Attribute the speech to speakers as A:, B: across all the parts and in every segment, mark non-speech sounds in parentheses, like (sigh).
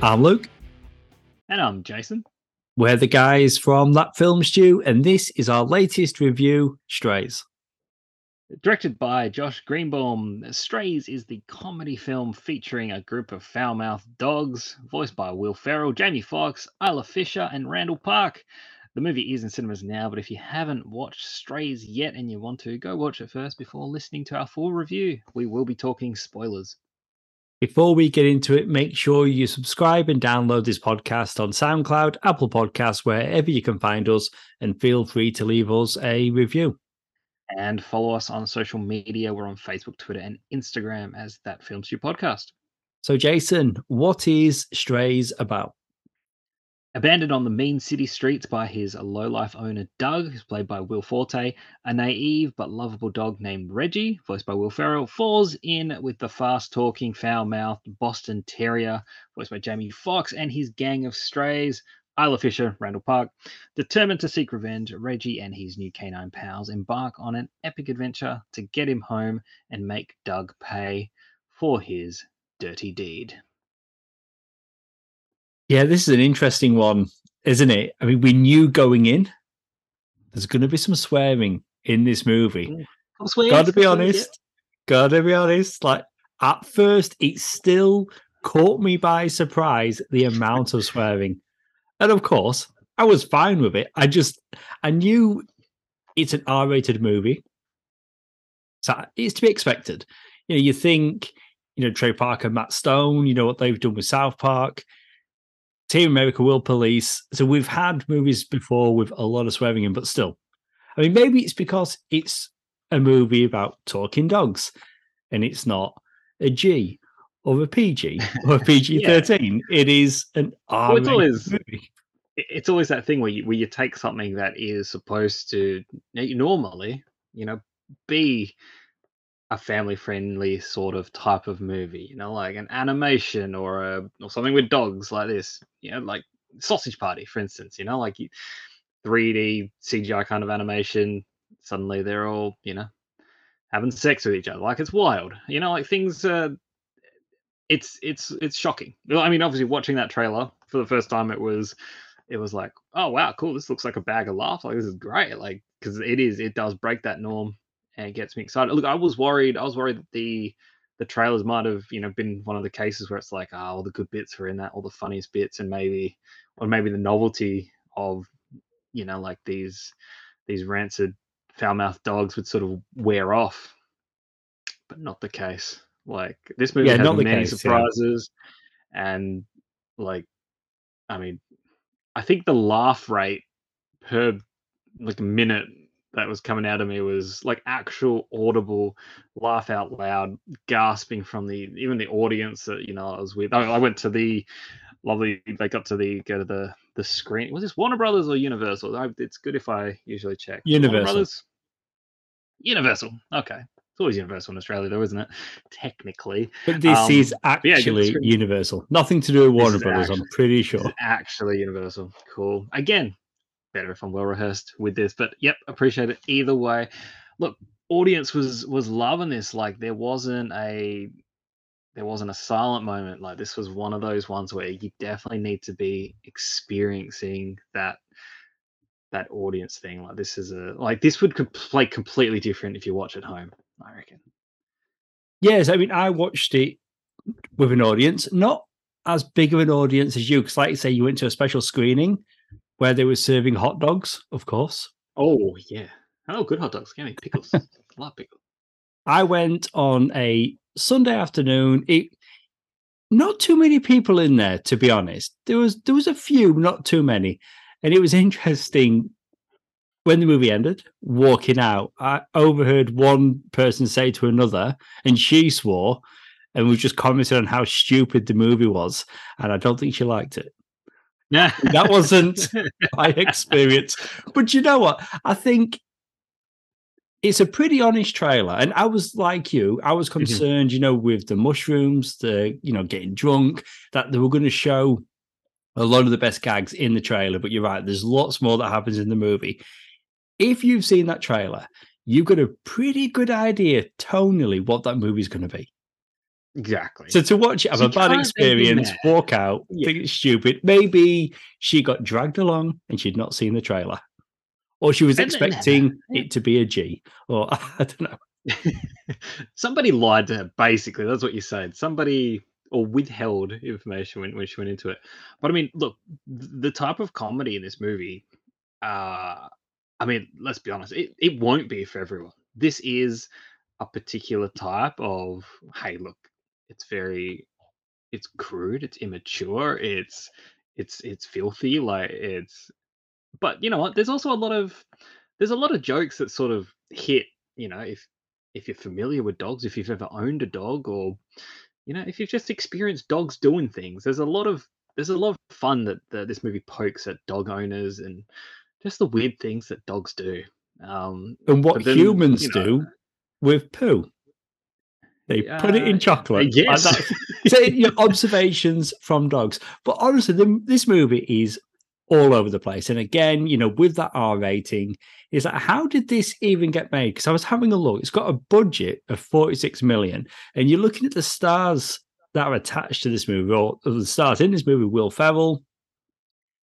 A: I'm Luke.
B: And I'm Jason.
A: We're the guys from That Film Stew, and this is our latest review, Strays.
B: Directed by Josh Greenbaum, Strays is the comedy film featuring a group of foul mouthed dogs, voiced by Will Ferrell, Jamie Foxx, Isla Fisher, and Randall Park. The movie is in cinemas now, but if you haven't watched Strays yet and you want to, go watch it first before listening to our full review. We will be talking spoilers.
A: Before we get into it, make sure you subscribe and download this podcast on SoundCloud, Apple Podcasts, wherever you can find us, and feel free to leave us a review.
B: And follow us on social media. We're on Facebook, Twitter, and Instagram as That Film Stew Podcast.
A: So, Jason, what is Strays about?
B: Abandoned on the mean city streets by his low-life owner Doug, who's played by Will Forte, a naive but lovable dog named Reggie, voiced by Will Ferrell, falls in with the fast-talking, foul-mouthed Boston Terrier, voiced by Jamie Foxx, and his gang of strays, Isla Fisher, Randall Park. Determined to seek revenge, Reggie and his new canine pals embark on an epic adventure to get him home and make Doug pay for his dirty deed.
A: Yeah, this is an interesting one, isn't it? I mean, we knew going in there's going to be some swearing in this movie.
B: Mm.
A: Got to be honest. Got to be honest. Like at first, it still caught me by surprise the amount of swearing, and of course, I was fine with it. I just I knew it's an R-rated movie, so it's to be expected. You know, you think you know Trey Parker, Matt Stone. You know what they've done with South Park. Team America World Police. So we've had movies before with a lot of swearing in, but still. I mean, maybe it's because it's a movie about talking dogs and it's not a G or a PG or a (laughs) PG 13. yeah. It is an R. Well, it's always, movie.
B: It's always that thing where you, where you take something that is supposed to normally, you know, be a family friendly sort of type of movie, you know, like an animation or a or something with dogs like this, you know, like Sausage Party, for instance, you know, like 3D CGI kind of animation. Suddenly they're all, you know, having sex with each other. Like it's wild, you know, like things. Uh, it's it's it's shocking. I mean, obviously, watching that trailer for the first time, it was it was like, oh wow, cool. This looks like a bag of laughs. Like this is great. Like because it is, it does break that norm and it gets me excited. Look, I was worried. I was worried that the the trailers might have you know been one of the cases where it's like, oh, all the good bits are in that, all the funniest bits, and maybe or maybe the novelty of you know like these these rancid foul mouthed dogs would sort of wear off, but not the case. Like this movie yeah, has many case, surprises, yeah. and like, I mean, I think the laugh rate per like minute that was coming out of me was like actual audible laugh out loud gasping from the even the audience that you know I was with. I, I went to the lovely. They got to the go to the the screen. Was this Warner Brothers or Universal? I, it's good if I usually check.
A: Universal.
B: Universal. Okay. It's always Universal in Australia, though, isn't it? Technically.
A: But this um, is actually yeah, Universal. Nothing to do with Warner Brothers, actually, I'm pretty sure.
B: Actually, Universal. Cool. Again, better if I'm well rehearsed with this. But yep, appreciate it either way. Look, audience was was loving this. Like there wasn't a there wasn't a silent moment. Like this was one of those ones where you definitely need to be experiencing that that audience thing. Like this is a like this would play completely different if you watch at home. I reckon.
A: Yes, I mean I watched it with an audience, not as big of an audience as you, because like you say, you went to a special screening where they were serving hot dogs, of course.
B: Oh yeah. Oh, good hot dogs. Me pickles. Love pickles.
A: I went on a Sunday afternoon. It not too many people in there, to be honest. There was there was a few, not too many. And it was (laughs) interesting when the movie ended, walking out, I overheard one person say to another, and she swore, and was just commented on how stupid the movie was. And I don't think she liked it.
B: Yeah, (laughs)
A: that wasn't my experience. But you know what? I think it's a pretty honest trailer. And I was like you, I was mm-hmm. concerned, mm-hmm. you know, with the mushrooms, the, you know, getting drunk, that they were going to show a lot of the best gags in the trailer. But you're right, there's lots more that happens in the movie. If you've seen that trailer, you've got a pretty good idea tonally what that movie's going to be.
B: Exactly.
A: So to watch it, have
B: So
A: a bad
B: can't then be
A: experience, walk out,
B: Yeah.
A: think it's stupid. Maybe she got dragged along and she'd not seen the trailer, or she was
B: And
A: expecting it to be a G, or (laughs) I don't know. (laughs)
B: Somebody lied to her, basically. That's what you said. Somebody or withheld information when, when she went into it. But I mean, look, the type of comedy in this movie, uh, I mean, let's be honest, it, it won't be for everyone. This is a particular type of, hey, look, it's very, it's crude, it's immature, it's, it's, it's filthy, like it's, but you know what? There's also a lot of, there's a lot of jokes that sort of hit, you know, if, if you're familiar with dogs, if you've ever owned a dog or, you know, if you've just experienced dogs doing things, there's a lot of there's a lot of fun that, that this movie pokes at dog owners and just the weird things that dogs do. Um,
A: And what
B: then,
A: humans
B: you know,
A: do with poo, they put it
B: uh,
A: in chocolate.
B: Yes,
A: that. (laughs) so your observations from dogs. But honestly, the, this movie is all over the place. And again, you know, with that R rating, is like, how did this even get made? Because I was having a look. It's got a budget of 46 million, and you're looking at the stars that are attached to this movie, or the stars in this movie: Will Ferrell,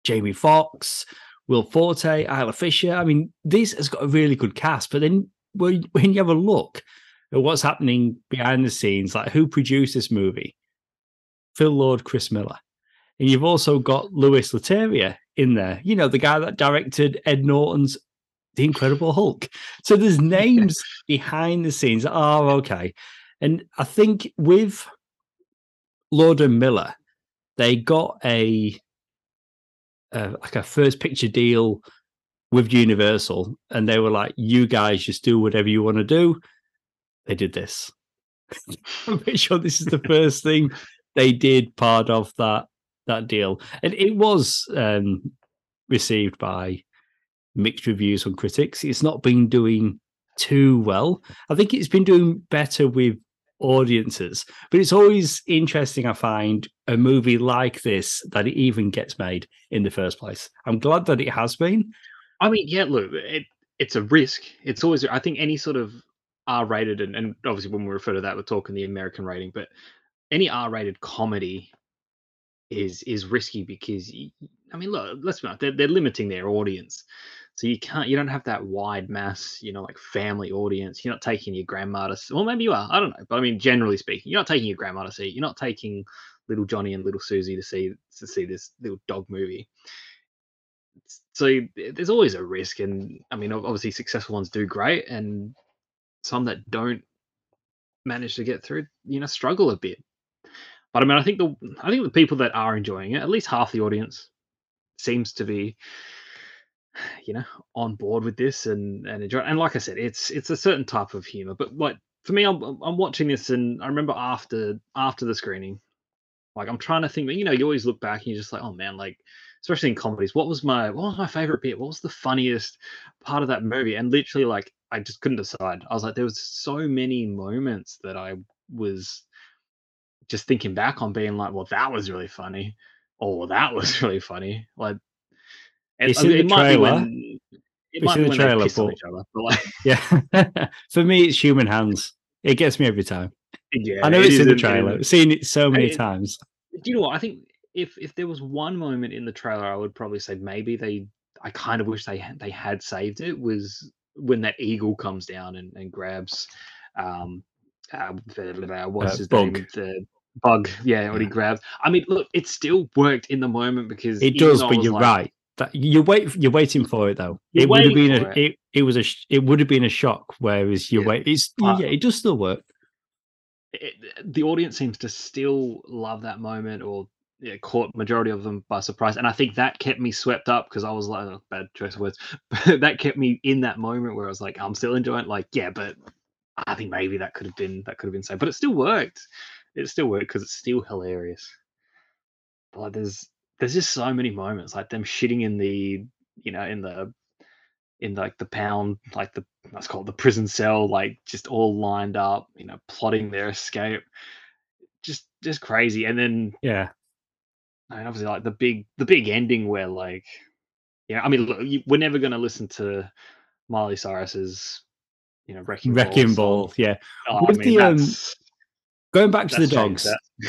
A: Jamie Foxx, Will Forte, Isla Fisher. I mean, this has got a really good cast. But then when, when you have a look at what's happening behind the scenes, like who produced this movie, Phil Lord, Chris Miller. And you've also got Louis Leterrier in there, you know, the guy that directed Ed Norton's The Incredible Hulk. So there's (laughs) names behind the scenes that are okay. And I think with Lord and Miller, they got a, a like a first picture deal with Universal, and they were like, "You guys just do whatever you want to do." They did this. (laughs) (laughs) I'm pretty sure this is the first thing they did part of that that deal, and it was um, received by mixed reviews from critics. It's not been doing too well. I think it's been doing better with audiences, but it's always interesting. I find a movie like this that it even gets made in the first place. I'm glad that it has been.
B: I mean, yeah, look, it, it's a risk. It's always, I think, any sort of R rated, and, and obviously when we refer to that, we're talking the American rating, but any R rated comedy is is risky because, I mean, look, let's be honest, they're, they're limiting their audience. So you can't, you don't have that wide mass, you know, like family audience. You're not taking your grandma to, well, maybe you are, I don't know. But I mean, generally speaking, you're not taking your grandma to see. You're not taking little Johnny and little Susie to see to see this little dog movie so th- there's always a risk and i mean obviously successful ones do great and some that don't manage to get through you know struggle a bit. But i mean i think the i think the people that are enjoying it at least half the audience seems to be you know on board with this and and enjoy and like i said it's it's a certain type of humor. But like for me i'm i'm watching this and i remember after after the screening like i'm trying to think you know you always look back and you're just like oh man like especially in comedies what was my what was my favorite bit? What was the funniest part of that movie? And literally like i just couldn't decide i was like there was so many moments that i was just thinking back on being like well that was really funny or that (laughs) was really funny like
A: It's
B: I
A: in
B: mean,
A: the
B: it might be when it
A: It's
B: might
A: in
B: be
A: the
B: when they
A: trailer,
B: on each other but like (laughs)
A: Yeah. (laughs) For me, it's human hands. It gets me every time.
B: yeah
A: I know
B: it
A: it's in the
B: it
A: trailer. I've seen it so many
B: it-
A: times.
B: do you know what? I think if if there was one moment in the trailer, I would probably say maybe they. I kind of wish they had, they had saved it. Was when that eagle comes down and, and grabs, um, uh, the- what's
A: Uh,
B: his
A: Bug.
B: name? The bug. Yeah, what he grabs. I mean, look, it still worked in the moment because
A: It does, but you're
B: like,
A: right. That you wait. You're waiting for it though. It would have been a. It. it was a. It would have been a shock. Whereas you
B: Yeah.
A: wait. It's yeah. It does still work.
B: it, the audience seems to still love that moment or yeah, caught majority of them by surprise. And i think that kept me swept up because i was like oh, bad choice of words. But (laughs) that kept me in that moment where i was like i'm still enjoying it. Like yeah but i think maybe that could have been that could have been said but it still worked. It still worked because it's still hilarious. But like, there's there's just so many moments like them shitting in the you know in the in like the pound like the let's the prison cell like just all lined up you know plotting their escape. Just just crazy. And then
A: Yeah.
B: And obviously like the big the big ending where like yeah i mean look, you, we're never going to listen to miley cyrus's you know wrecking,
A: Wrecking
B: song.
A: ball. Yeah.
B: Oh, I
A: With
B: mean,
A: the, um, Going back to the dogs,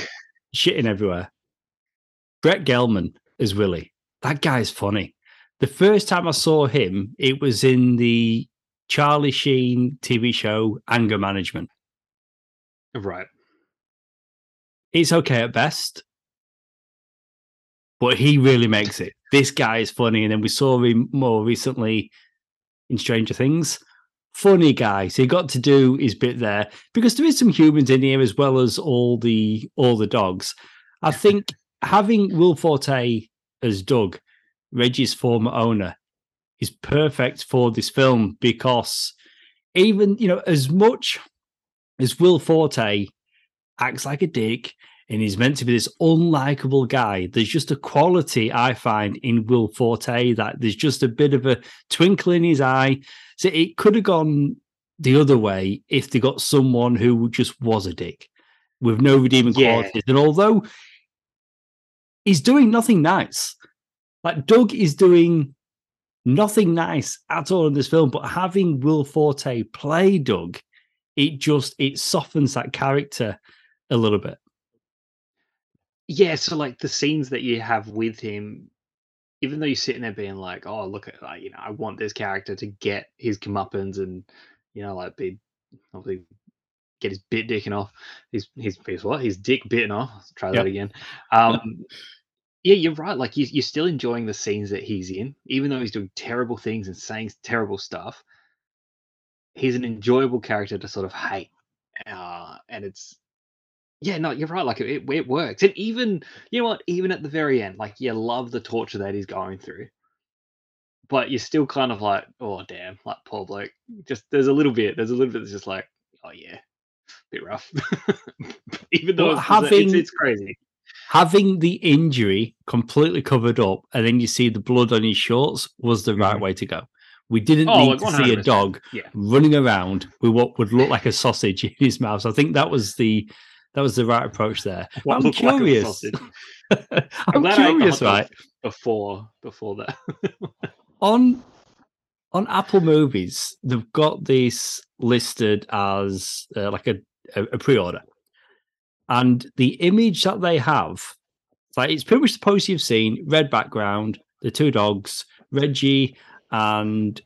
A: (laughs) shitting everywhere. Brett Gelman is Willie. That guy's funny. The first time I saw him, it was in the Charlie Sheen TV show Anger Management.
B: Right.
A: It's okay at best, but he really makes it. This guy is funny, and then we saw him more recently in Stranger Things. Funny guy. So he got to do his bit there because there is some humans in here as well as all the all the dogs. I think having Will Forte as Doug, Reggie's former owner, is perfect for this film because even you know as much as Will Forte acts like a dick and he's meant to be this unlikable guy. There's just a quality I find in Will Forte that there's just a bit of a twinkle in his eye. So it could have gone the other way if they got someone who just was a dick with no redeeming
B: Yeah.
A: qualities. And although he's doing nothing nice, like Doug is doing nothing nice at all in this film, but having Will Forte play Doug, it just it softens that character a little bit.
B: Yeah, so like the scenes that you have with him, even though you're sitting there being like, "Oh, look at like, you know, I want this character to get his comeuppance and you know, like be obviously get his bit dicking off. His his his what? His dick bitten off. Let's try
A: Yep.
B: that again. Um, yeah, you're right. Like you, you're still enjoying the scenes that he's in, even though he's doing terrible things and saying terrible stuff. He's an enjoyable character to sort of hate, uh, and it's yeah, no, you're right. Like it, it, works, and even you know what? Even at the very end, like you love the torture that he's going through, but you're still kind of like, oh damn, like poor bloke. Just there's a little bit, there's a little bit that's just like, oh yeah, bit rough. (laughs) even though
A: But
B: it's,
A: having-
B: it's, it's crazy.
A: Having the injury completely covered up and then you see the blood on his shorts was the right
B: Mhm.
A: way to go. We didn't
B: Oh,
A: need
B: like
A: to see a dog
B: yeah.
A: running around with what would look like a sausage in his mouth. So I think that was the that was the right approach there. (laughs)
B: What
A: I'm
B: looked like a
A: curious. (laughs) I'm
B: glad I ate
A: curious, right?
B: Before before that. (laughs)
A: on on Apple Movies, they've got this listed as uh, like a, a, a pre-order, and the image that they have, like it's pretty much the poster you've seen: red background, the two dogs, Reggie and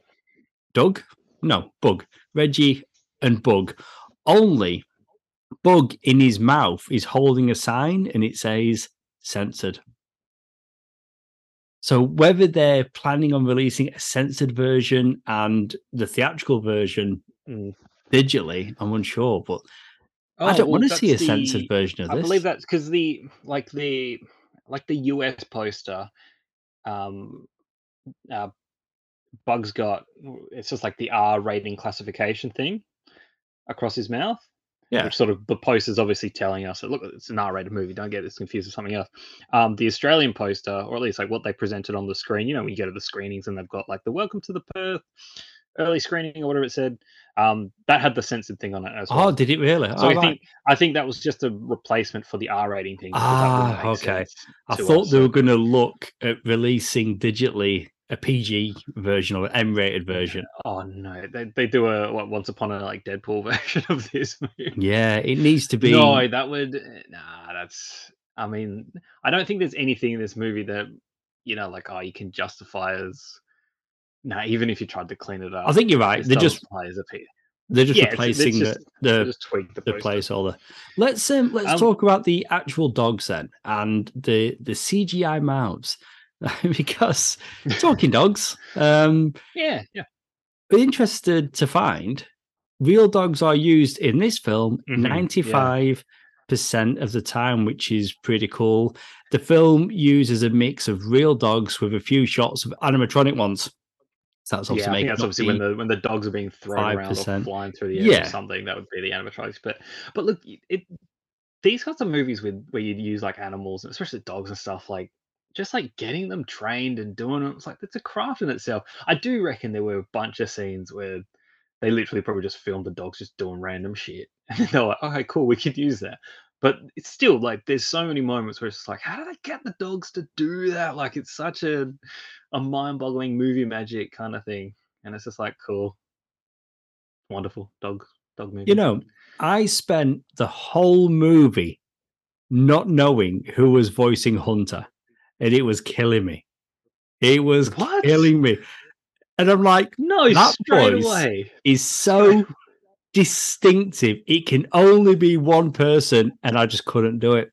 A: Doug. No, Bug. Reggie and Bug. Only Bug in his mouth is holding a sign, and it says "censored." So whether they're planning on releasing a censored version and the theatrical version
B: Mm.
A: digitally, I'm unsure. But I
B: Oh,
A: don't
B: well,
A: want to see a
B: that's
A: censored version of
B: I
A: this.
B: I believe that's because the like the like the US poster, um, uh, Bugs got it's just like the R rating classification thing across his mouth.
A: Yeah.
B: Which sort of the poster is obviously telling us that look, it's an R-rated movie. Don't get this confused with something else. Um, the Australian poster, or at least like what they presented on the screen. You know, when you go to the screenings and they've got like the "Welcome to the Perth" early screening or whatever it said. Um, that had the censored thing on it as well.
A: oh, did it really?
B: So
A: Oh,
B: I
A: right.
B: think I think that was just a replacement for the R rating thing. because that wouldn't
A: Ah, okay.
B: sense
A: I thought
B: us,
A: they were going to look at releasing digitally a PG version or an M-rated version.
B: Oh no, they they do a what once upon a like Deadpool (laughs) version of this movie.
A: Yeah, it needs to be.
B: No, that would nah. That's I mean, I don't think there's anything in this movie that you know, like oh, you can justify as. Nah, even if you tried to clean it up,
A: I think you're right. They're just
B: as a P.
A: they're just
B: Yeah,
A: replacing
B: just-
A: the the
B: just tweak the,
A: the placeholder. Let's um let's
B: Um,
A: talk about the actual dogs then and the the CGI mouths (laughs) because talking dogs. Um,
B: Yeah, yeah.
A: be interested to find real dogs are used in this film
B: Mhm, yeah.
A: 95 percent of the time, which is pretty cool. The film uses a mix of real dogs with a few shots of animatronic ones. So that's obviously
B: yeah, that's obviously when the when the dogs are being thrown around or flying through the air
A: Yeah.
B: or something. That would be the animatronics. But but look, it these kinds of movies with where you use like animals, especially dogs and stuff, like just like getting them trained and doing it, it's like it's a craft in itself. I do reckon there were a bunch of scenes where they literally probably just filmed the dogs just doing random shit, (laughs) and they're like, okay, cool, we could use that. But it's still like there's so many moments where it's just like, how do they get the dogs to do that? Like it's such a a mind-boggling movie magic kind of thing, and it's just like cool, wonderful dog dog movie.
A: You know, I spent the whole movie not knowing who was voicing Hunter, and it was killing me. It was
B: What?
A: killing me. And I'm like,
B: no,
A: that voice-
B: away.
A: is so (laughs) distinctive. It can only be one person, and I just couldn't do it.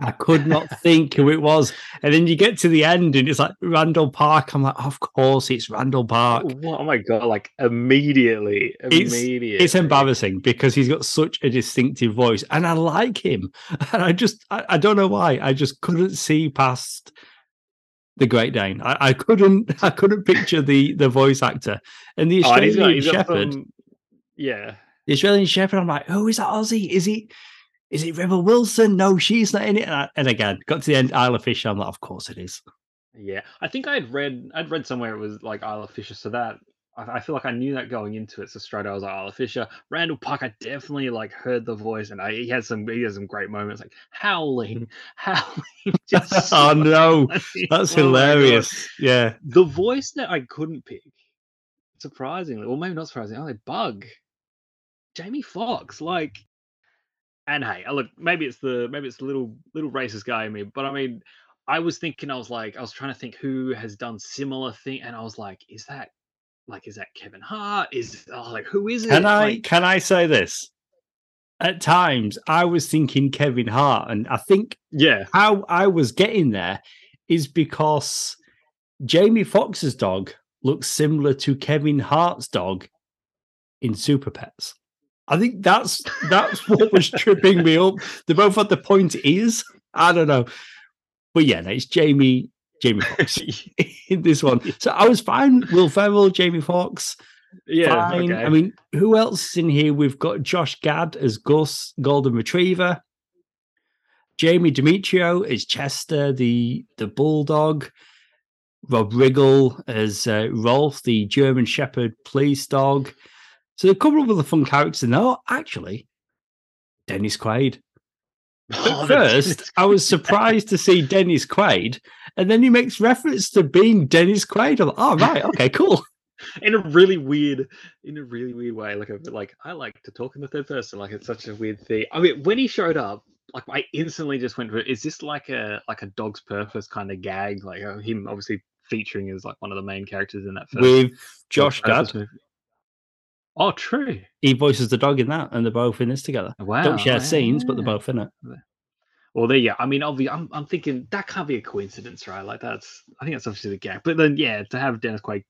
A: I could not (laughs) think who it was. And then you get to the end, and it's like Randall Park. I'm like, of course, it's Randall Park.
B: Oh, what? Oh my god! Like immediately, immediately.
A: It's embarrassing because he's got such a distinctive voice, and I like him. (laughs) And I just, I, I don't know why. I just couldn't see past the Great Dane. I, I couldn't, (laughs) I couldn't picture the the voice actor and the
B: Oh, and he's got-
A: Australian
B: he's
A: Shepherd.
B: Yeah.
A: the Australian Shepherd. I'm like, oh, is that Aussie? Is he? Is it Rebel Wilson? No, she's not in it. And, I, and again, got to the end, Isla Fisher. I'm like, of course it is.
B: Yeah, I think I'd read I'd read somewhere it was like Isla Fisher, so that I, I feel like I knew that going into it. So straight away I was like Isla Fisher, Randall Park. I definitely like heard the voice, and I, he had some he had some great moments like howling, (laughs) howling. (laughs) just (laughs)
A: oh no, that's
B: Oh
A: hilarious. Yeah,
B: The voice that I couldn't pick, surprisingly, or maybe not surprisingly, oh, they bug. Jamie Foxx, like, and hey, look, maybe it's the maybe it's the little little racist guy in me, but I mean, I was thinking, I was like, I was trying to think who has done similar thing, and I was like, is that like, is that Kevin Hart? Is oh, like, who is it?
A: can I
B: Like,
A: can I say this? At times, I was thinking Kevin Hart, and I think
B: yeah,
A: how I was getting there is because Jamie Foxx's dog looks similar to Kevin Hart's dog in Super Pets. I think that's that's what was tripping me up. They both had the point ears. I don't know, but yeah, no, it's Jamie Jamie Foxx (laughs) in this one. So I was fine. Will Ferrell, Jamie Foxx.
B: yeah.
A: fine.
B: okay.
A: I mean, who else is in here? We've got Josh Gad as Gus, Golden Retriever. Jamie Demetriou is Chester, the the bulldog. Rob Riggle as uh, Rolf, the German Shepherd police dog. So a couple of other fun characters in there. Oh, actually, Dennis Quaid.
B: Oh,
A: At first, I was surprised to see Dennis Quaid, and then he makes reference to being Dennis Quaid. I'm like, oh, right, okay, cool. (laughs)
B: in a really weird in a really weird way like like i like to talk in the third person like it's such a weird thing i mean when he showed up like i instantly just went for is this like a like a dog's purpose kind of gag like uh, him obviously featuring as like one of the main characters in that film
A: With Josh Gad.
B: Oh true
A: he voices the dog in that, and they're both in this together.
B: wow
A: Don't share
B: yeah,
A: scenes, but they're both in it.
B: well there you go. i mean obviously I'm, I'm thinking that can't be a coincidence right like that's i think that's obviously the gag but then yeah to have dennis Quaid,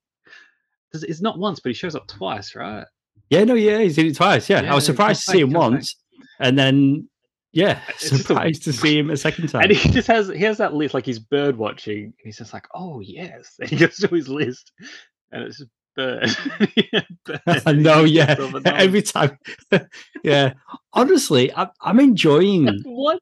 B: it's not once but he shows up twice right
A: Yeah, no, yeah, he's in it twice. Yeah,
B: Yeah,
A: I was surprised to see him
B: comes back.
A: once, and then yeah, (laughs)
B: It's just (laughs) a-
A: surprised to see him a second time. (laughs)
B: And he just has he has that list like he's bird watching. And he's just like, oh yes. And he goes to his list, and it's just bird. (laughs)
A: I know, (laughs) yeah.
B: gets off and on.
A: Every time, (laughs) yeah. Honestly, I, I'm enjoying.
B: what?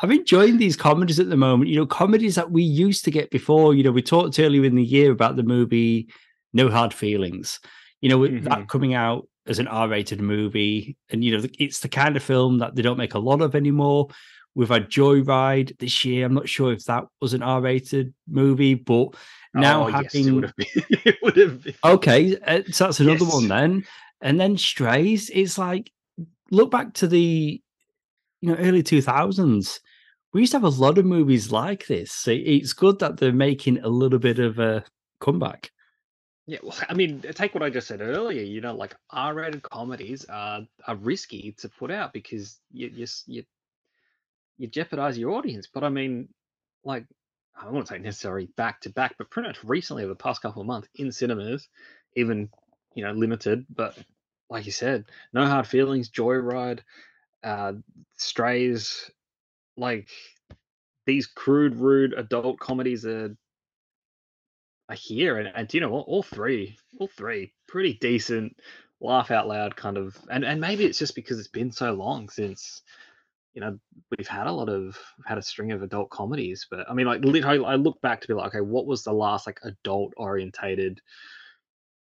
A: I'm enjoying these comedies at the moment. You know, comedies that we used to get before. You know, we talked earlier in the year about the movie No Hard Feelings. You know, with
B: Mhm.
A: that coming out as an R-rated movie, and you know, it's the kind of film that they don't make a lot of anymore. We've had Joyride this year. I'm not sure if that was an R-rated movie, but now
B: oh, yes, it would have been. (laughs) it would have been.
A: Okay, uh, so that's another
B: Yes.
A: one then. And then Strays, it's like look back to the you know early two thousands. We used to have a lot of movies like this. So It's good that they're making a little bit of a comeback.
B: Yeah, well, I mean, take what I just said earlier. You know, like R-rated comedies are are risky to put out because you you you, you jeopardize your audience. But I mean, like I to say necessarily back to back, but pretty much recently over the past couple of months in cinemas, even you know limited. But like you said, No Hard Feelings, Joyride, uh, Strays, like these crude, rude adult comedies are are here, and, and you know all, all three, all three, pretty decent, laugh out loud kind of, and and maybe it's just because it's been so long since you know we've had a lot of had a string of adult comedies, but I mean like literally, I look back to be like, okay, what was the last like adult orientated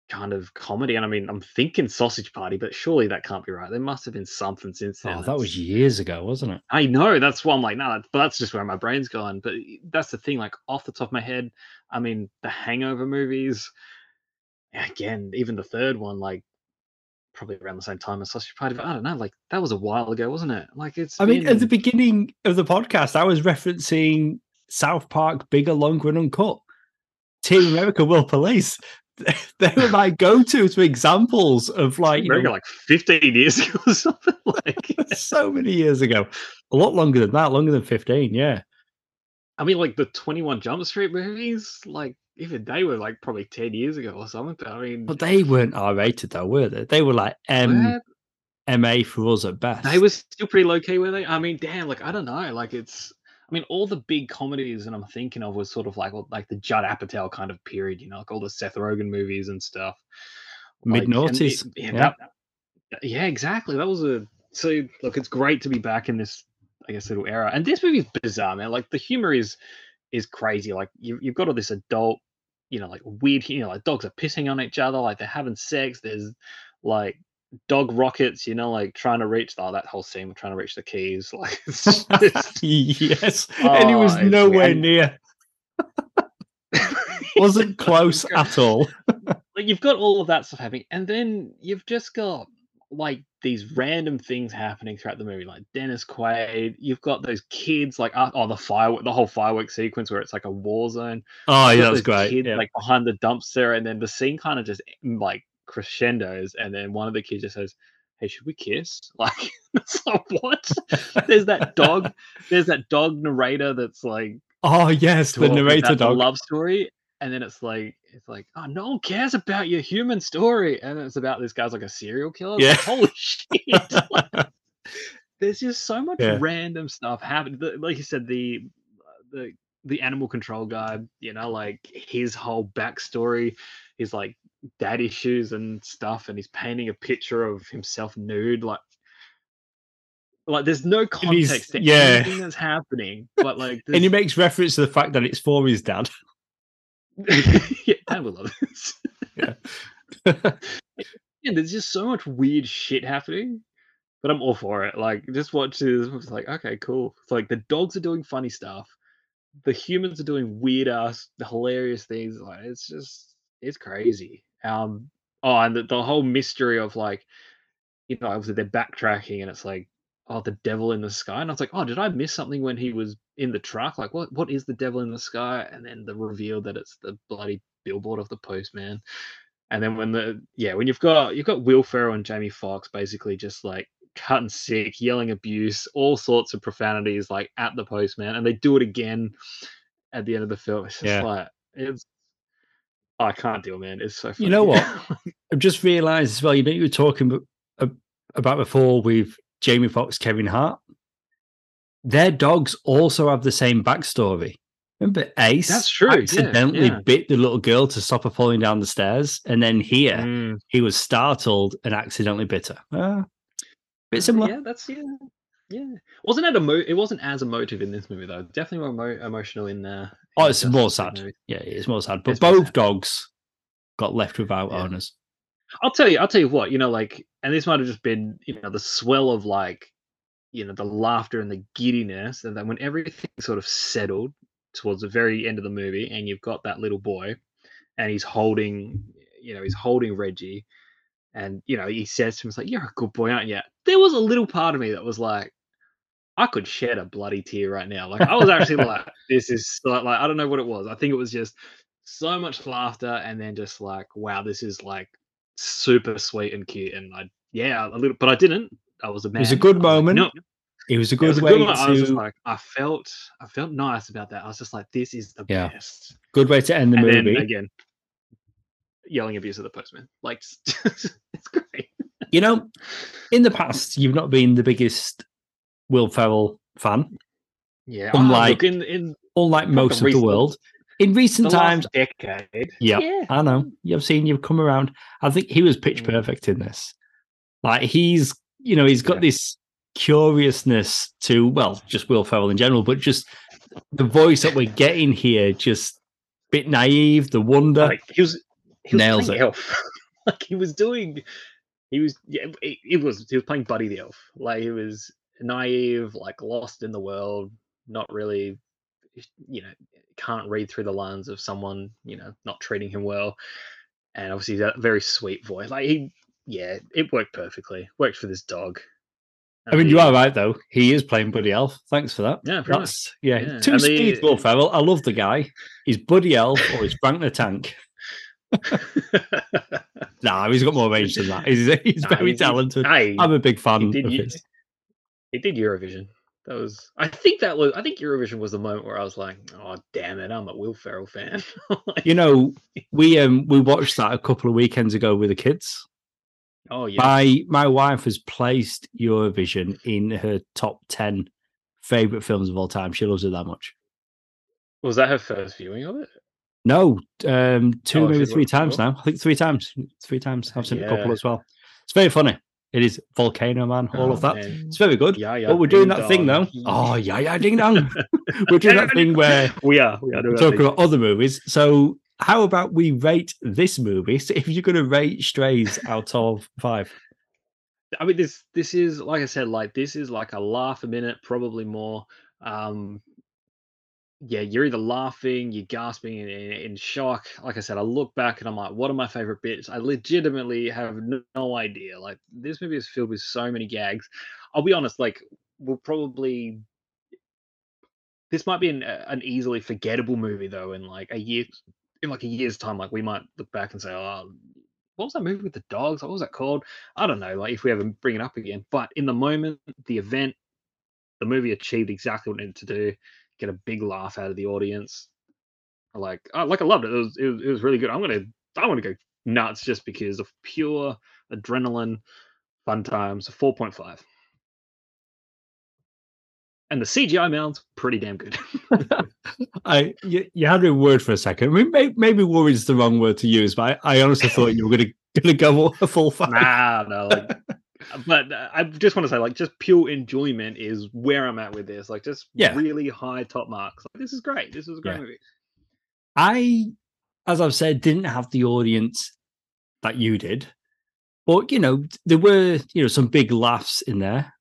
B: kind of comedy? And I mean, I'm thinking Sausage Party, but surely that can't be right. There must have been something since then.
A: Oh, that was years ago, wasn't it?
B: I know that's why I'm like, no, nah, but that's just where my brain's gone. But that's the thing, like off the top of my head, I mean, the Hangover movies, again, even the third one, like probably around the same time as Sausage Party. But I don't know, like that was a while ago, wasn't it? Like it's.
A: I mean, at the beginning of the podcast, I was referencing South Park Bigger, Longer, and Uncut. Team America World Police. (laughs) They were my go-to to examples of like, you
B: America,
A: know,
B: like 15 years (laughs) ago or something. Like, (laughs)
A: so many years ago. A lot longer than that, longer than 15, yeah.
B: I mean, like the 21 Jump Street movies, like even they were like probably 10 years ago or something. I mean,
A: But they weren't R-rated though, were they? They were like M MA for us at best.
B: they were still pretty low key, were they? I mean, damn, like I don't know, like it's. I mean, all the big comedies that I'm thinking of was sort of like like the Judd Apatow kind of period, you know, like all the Seth Rogen movies and stuff.
A: Mid noughties.
B: Yeah,
A: Yeah.
B: yeah, exactly. That was a so look. It's great to be back in this, I guess, little era. And this movie's bizarre, man. Like the humor is is crazy. Like you you've got all this adult, you know, like weird, you know, like dogs are pissing on each other, like they're having sex. There's like dog rockets, you know, like trying to reach oh, that whole scene, trying to reach the keys. (laughs) Like (laughs) just,
A: yes, and he oh, was
B: Oh,
A: nowhere near. Wasn't (laughs) close at all.
B: like you've got all of that stuff happening, and then you've just got like these random things happening throughout the movie, like Dennis Quaid. You've got those kids, like uh, oh, the fire, the whole firework sequence where it's like a war zone.
A: Oh, yeah,
B: got
A: that was great.
B: Kids,
A: yeah.
B: like behind the dumpster, and then the scene kind of just mm, like crescendos, and then one of the kids just says. Hey, should we kiss? (laughs) Like, what? (laughs) There's that dog. There's that dog narrator that's like
A: oh, yes, the narrator dog.
B: love story, and then it's like it's like oh no one cares about your human story, and it's about this guy's like a serial killer.
A: Yeah.
B: like, holy (laughs) shit! (laughs) Like, there's just so much
A: Yeah.
B: random stuff happening. Like you said, the the the animal control guy, you know, like his whole backstory, his like dad issues and stuff, and he's painting a picture of himself nude, like. Like there's no context to
A: yeah.
B: anything that's happening, but like (laughs)
A: and he makes reference to the fact that it's for his dad. (laughs)
B: yeah, Dan will love this. Yeah, (laughs) And there's just so much weird shit happening, but I'm all for it. Like, just watch this. It's like, okay, cool. It's like the dogs are doing funny stuff, the humans are doing weird ass, hilarious things. Like, it's just, it's crazy. Um, oh, and the, the whole mystery of like, you know, obviously they're backtracking, and it's like, oh, the devil in the sky, and I was like, oh, did I miss something when he was in the truck? Like, what, what is the devil in the sky? And then the reveal that it's the bloody billboard of the postman. And then when the yeah, when you've got you've got Will Ferrell and Jamie Foxx basically just like cutting sick, yelling abuse, all sorts of profanities like at the postman, and they do it again at the end of the film. It's just
A: Yeah.
B: like it's I can't deal, man. It's so funny.
A: You know what? (laughs) I've just realised as well. You know, you were talking ab- ab- about before with Jamie Foxx, Kevin Hart. Their dogs also have the same backstory. Remember, Ace
B: That's true,
A: accidentally
B: yeah.
A: bit the little girl to stop her falling down the stairs, and then here
B: Mm,
A: he was startled and accidentally bit her. Ah, bit similar.
B: yeah, that's yeah. Yeah, wasn't it emo- It wasn't as emotive in this movie though. Definitely more emo- emotional in there.
A: Oh, it's more sad.
B: Movie.
A: Yeah, it's more sad. But
B: It's
A: both dogs got left without
B: Yeah.
A: owners.
B: I'll tell you, I'll tell you what, you know, like, and this might have just been, you know, the swell of like, you know, the laughter and the giddiness, and then when everything sort of settled towards the very end of the movie, and you've got that little boy, and he's holding, you know, he's holding Reggie, and you know, he says to him, "It's like you're a good boy, aren't you?" There was a little part of me that was like, I could shed a bloody tear right now. Like I was actually like, (laughs) this is like, like I don't know what it was. I think it was just so much laughter, and then just like, wow, this is like super sweet and cute. And I, yeah, a little, but I didn't. I was a man.
A: was a good
B: was like,
A: moment.
B: no,
A: It was a
B: it
A: good
B: was a
A: way
B: good moment. I was just like, I felt, I felt nice about that. I was just like, this is the
A: Yeah.
B: best.
A: good way to end the
B: and
A: movie.
B: again, yelling abuse at the postman. Like, (laughs) it's great.
A: You know, in the past, you've not been the biggest Will Ferrell fan,
B: Yeah.
A: Unlike
B: oh, look, in in
A: unlike
B: the
A: most of the world. In
B: the
A: recent times,
B: decade.
A: Yeah,
B: Yeah.
A: I know you've seen you've come around. I think he was pitch
B: Mm.
A: perfect in this. Like he's, you know, he's got
B: Yeah.
A: this curiousness to well, just Will Ferrell in general, but just the voice that we're getting here, just bit naive, the wonder.
B: like he was he was
A: Nails
B: playing
A: it.
B: elf (laughs) like he was doing he was yeah it, it was he was playing buddy the elf like he was naive like lost in the world not really you know can't read through the lines of someone you know not treating him well and obviously that very sweet voice like he yeah, it worked perfectly. Worked for this dog.
A: I mean, you are right though. He is playing Buddy Elf. Thanks for that.
B: Yeah,
A: that's yeah.
B: yeah.
A: Two
B: and
A: speeds,
B: the...
A: Will Ferrell. I love the guy. He's Buddy Elf or he's Frank the Tank. (laughs) nah, he's got more range than that. He's, (laughs) he's nah, very he, talented. I, I'm a big fan of his.
B: He did Eurovision. That was. I think that was. I think Eurovision was the moment where I was like, "Oh, damn it! I'm a Will Ferrell fan."
A: like, (laughs) you know, we um we watched that a couple of weekends ago with the kids.
B: Oh yeah.
A: My my wife has placed Eurovision in her top ten favorite films of all time. She loves it that much.
B: Was that her first viewing of it?
A: No, um, two oh, maybe three times now. I think three times. Three times. I've seen yeah. a couple as well. It's very funny. It is Volcano Man, all oh, of that. Man. It's very good. Yeah, yeah. But we're doing that dong. thing now. Oh, yeah, yeah, ding dong. (laughs) we're doing that thing (laughs) where
B: we are. We are
A: talking about other movies. So, how about we rate this movie? So, if you're going to rate Strays out of five,
B: I mean, this this is like I said, like this is like a laugh a minute, probably more. Um, yeah, you're either laughing, you're gasping in, in, in, shock. Like I said, I look back and I'm like, what are my favorite bits? I legitimately have no, no, idea. Like this movie is filled with so many gags. I'll be honest, like we'll probably this might be an an easily forgettable movie though. In like a year, in like a year's time, like we might look back and say, oh, what was that movie with the dogs? What was that called? I don't know. Like if we ever bring it up again, but in the moment, the event, the movie achieved exactly what it needed to do get a big laugh out of the audience. Like, I, like I loved it. It was, it was, it was really good. I'm gonna I want to go nuts just because of pure adrenaline, fun times. Four point five. And the CGI mounds pretty damn good. (laughs)
A: I you, you, had a word for a second. I mean, maybe, maybe is the wrong word to use, but I, I honestly thought you were gonna (laughs) gonna go a full five.
B: Nah, no, like, (laughs) but uh, I just want to say, like, just pure enjoyment is where I'm at with this. Like, just yeah. really high top marks. Like, this is great. This is a great yeah. movie.
A: I, as I've said, didn't have the audience that you did, but you know, there were you know some big laughs in there.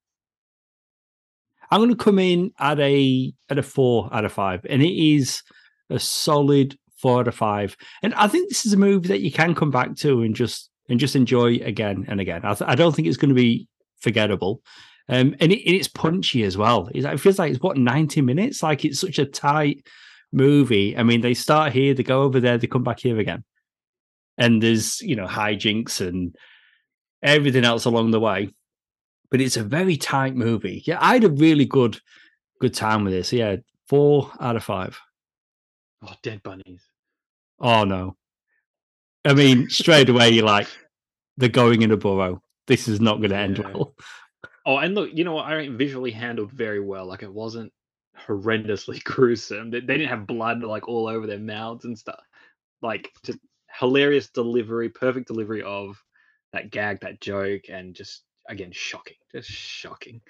A: I'm going to come in at a at a four out of five, and it is a solid four out of five. And I think this is a movie that you can come back to and just and just enjoy again and again. I, th- I don't think it's going to be forgettable. Um, and, it, and, it's punchy as well. It feels like it's what 90 minutes. Like it's such a tight movie. I mean, they start here, they go over there, they come back here again, and there's you know hijinks and everything else along the way. But it's a very tight movie. Yeah, I had a really good good time with this. Yeah, four out of five.
B: Oh, dead bunnies.
A: Oh no. I mean, straight (laughs) away you're like, they're going in a burrow. This is not going to end yeah. well.
B: Oh, and look, you know what? I ain't visually handled very well. Like it wasn't horrendously (laughs) gruesome. They, they didn't have blood like all over their mouths and stuff. Like just hilarious delivery, perfect delivery of that gag, that joke, and just again shocking, just shocking,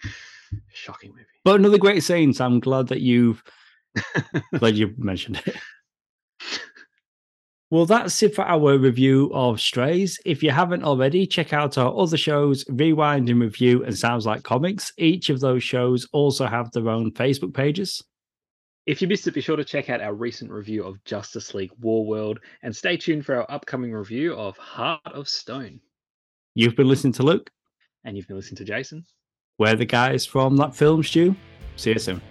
B: shocking movie.
A: But another great scene. So I'm glad that you've (laughs) glad you mentioned it. Well, that's it for our review of Strays. If you haven't already, check out our other shows, Rewind and Review and Sounds Like Comics. Each of those shows also have their own Facebook pages.
B: If you missed it, be sure to check out our recent review of Justice League War World and stay tuned for our upcoming review of Heart of Stone.
A: You've been listening to Luke.
B: And you've been listening to Jason.
A: We're the guys from that film, Stew. See you soon.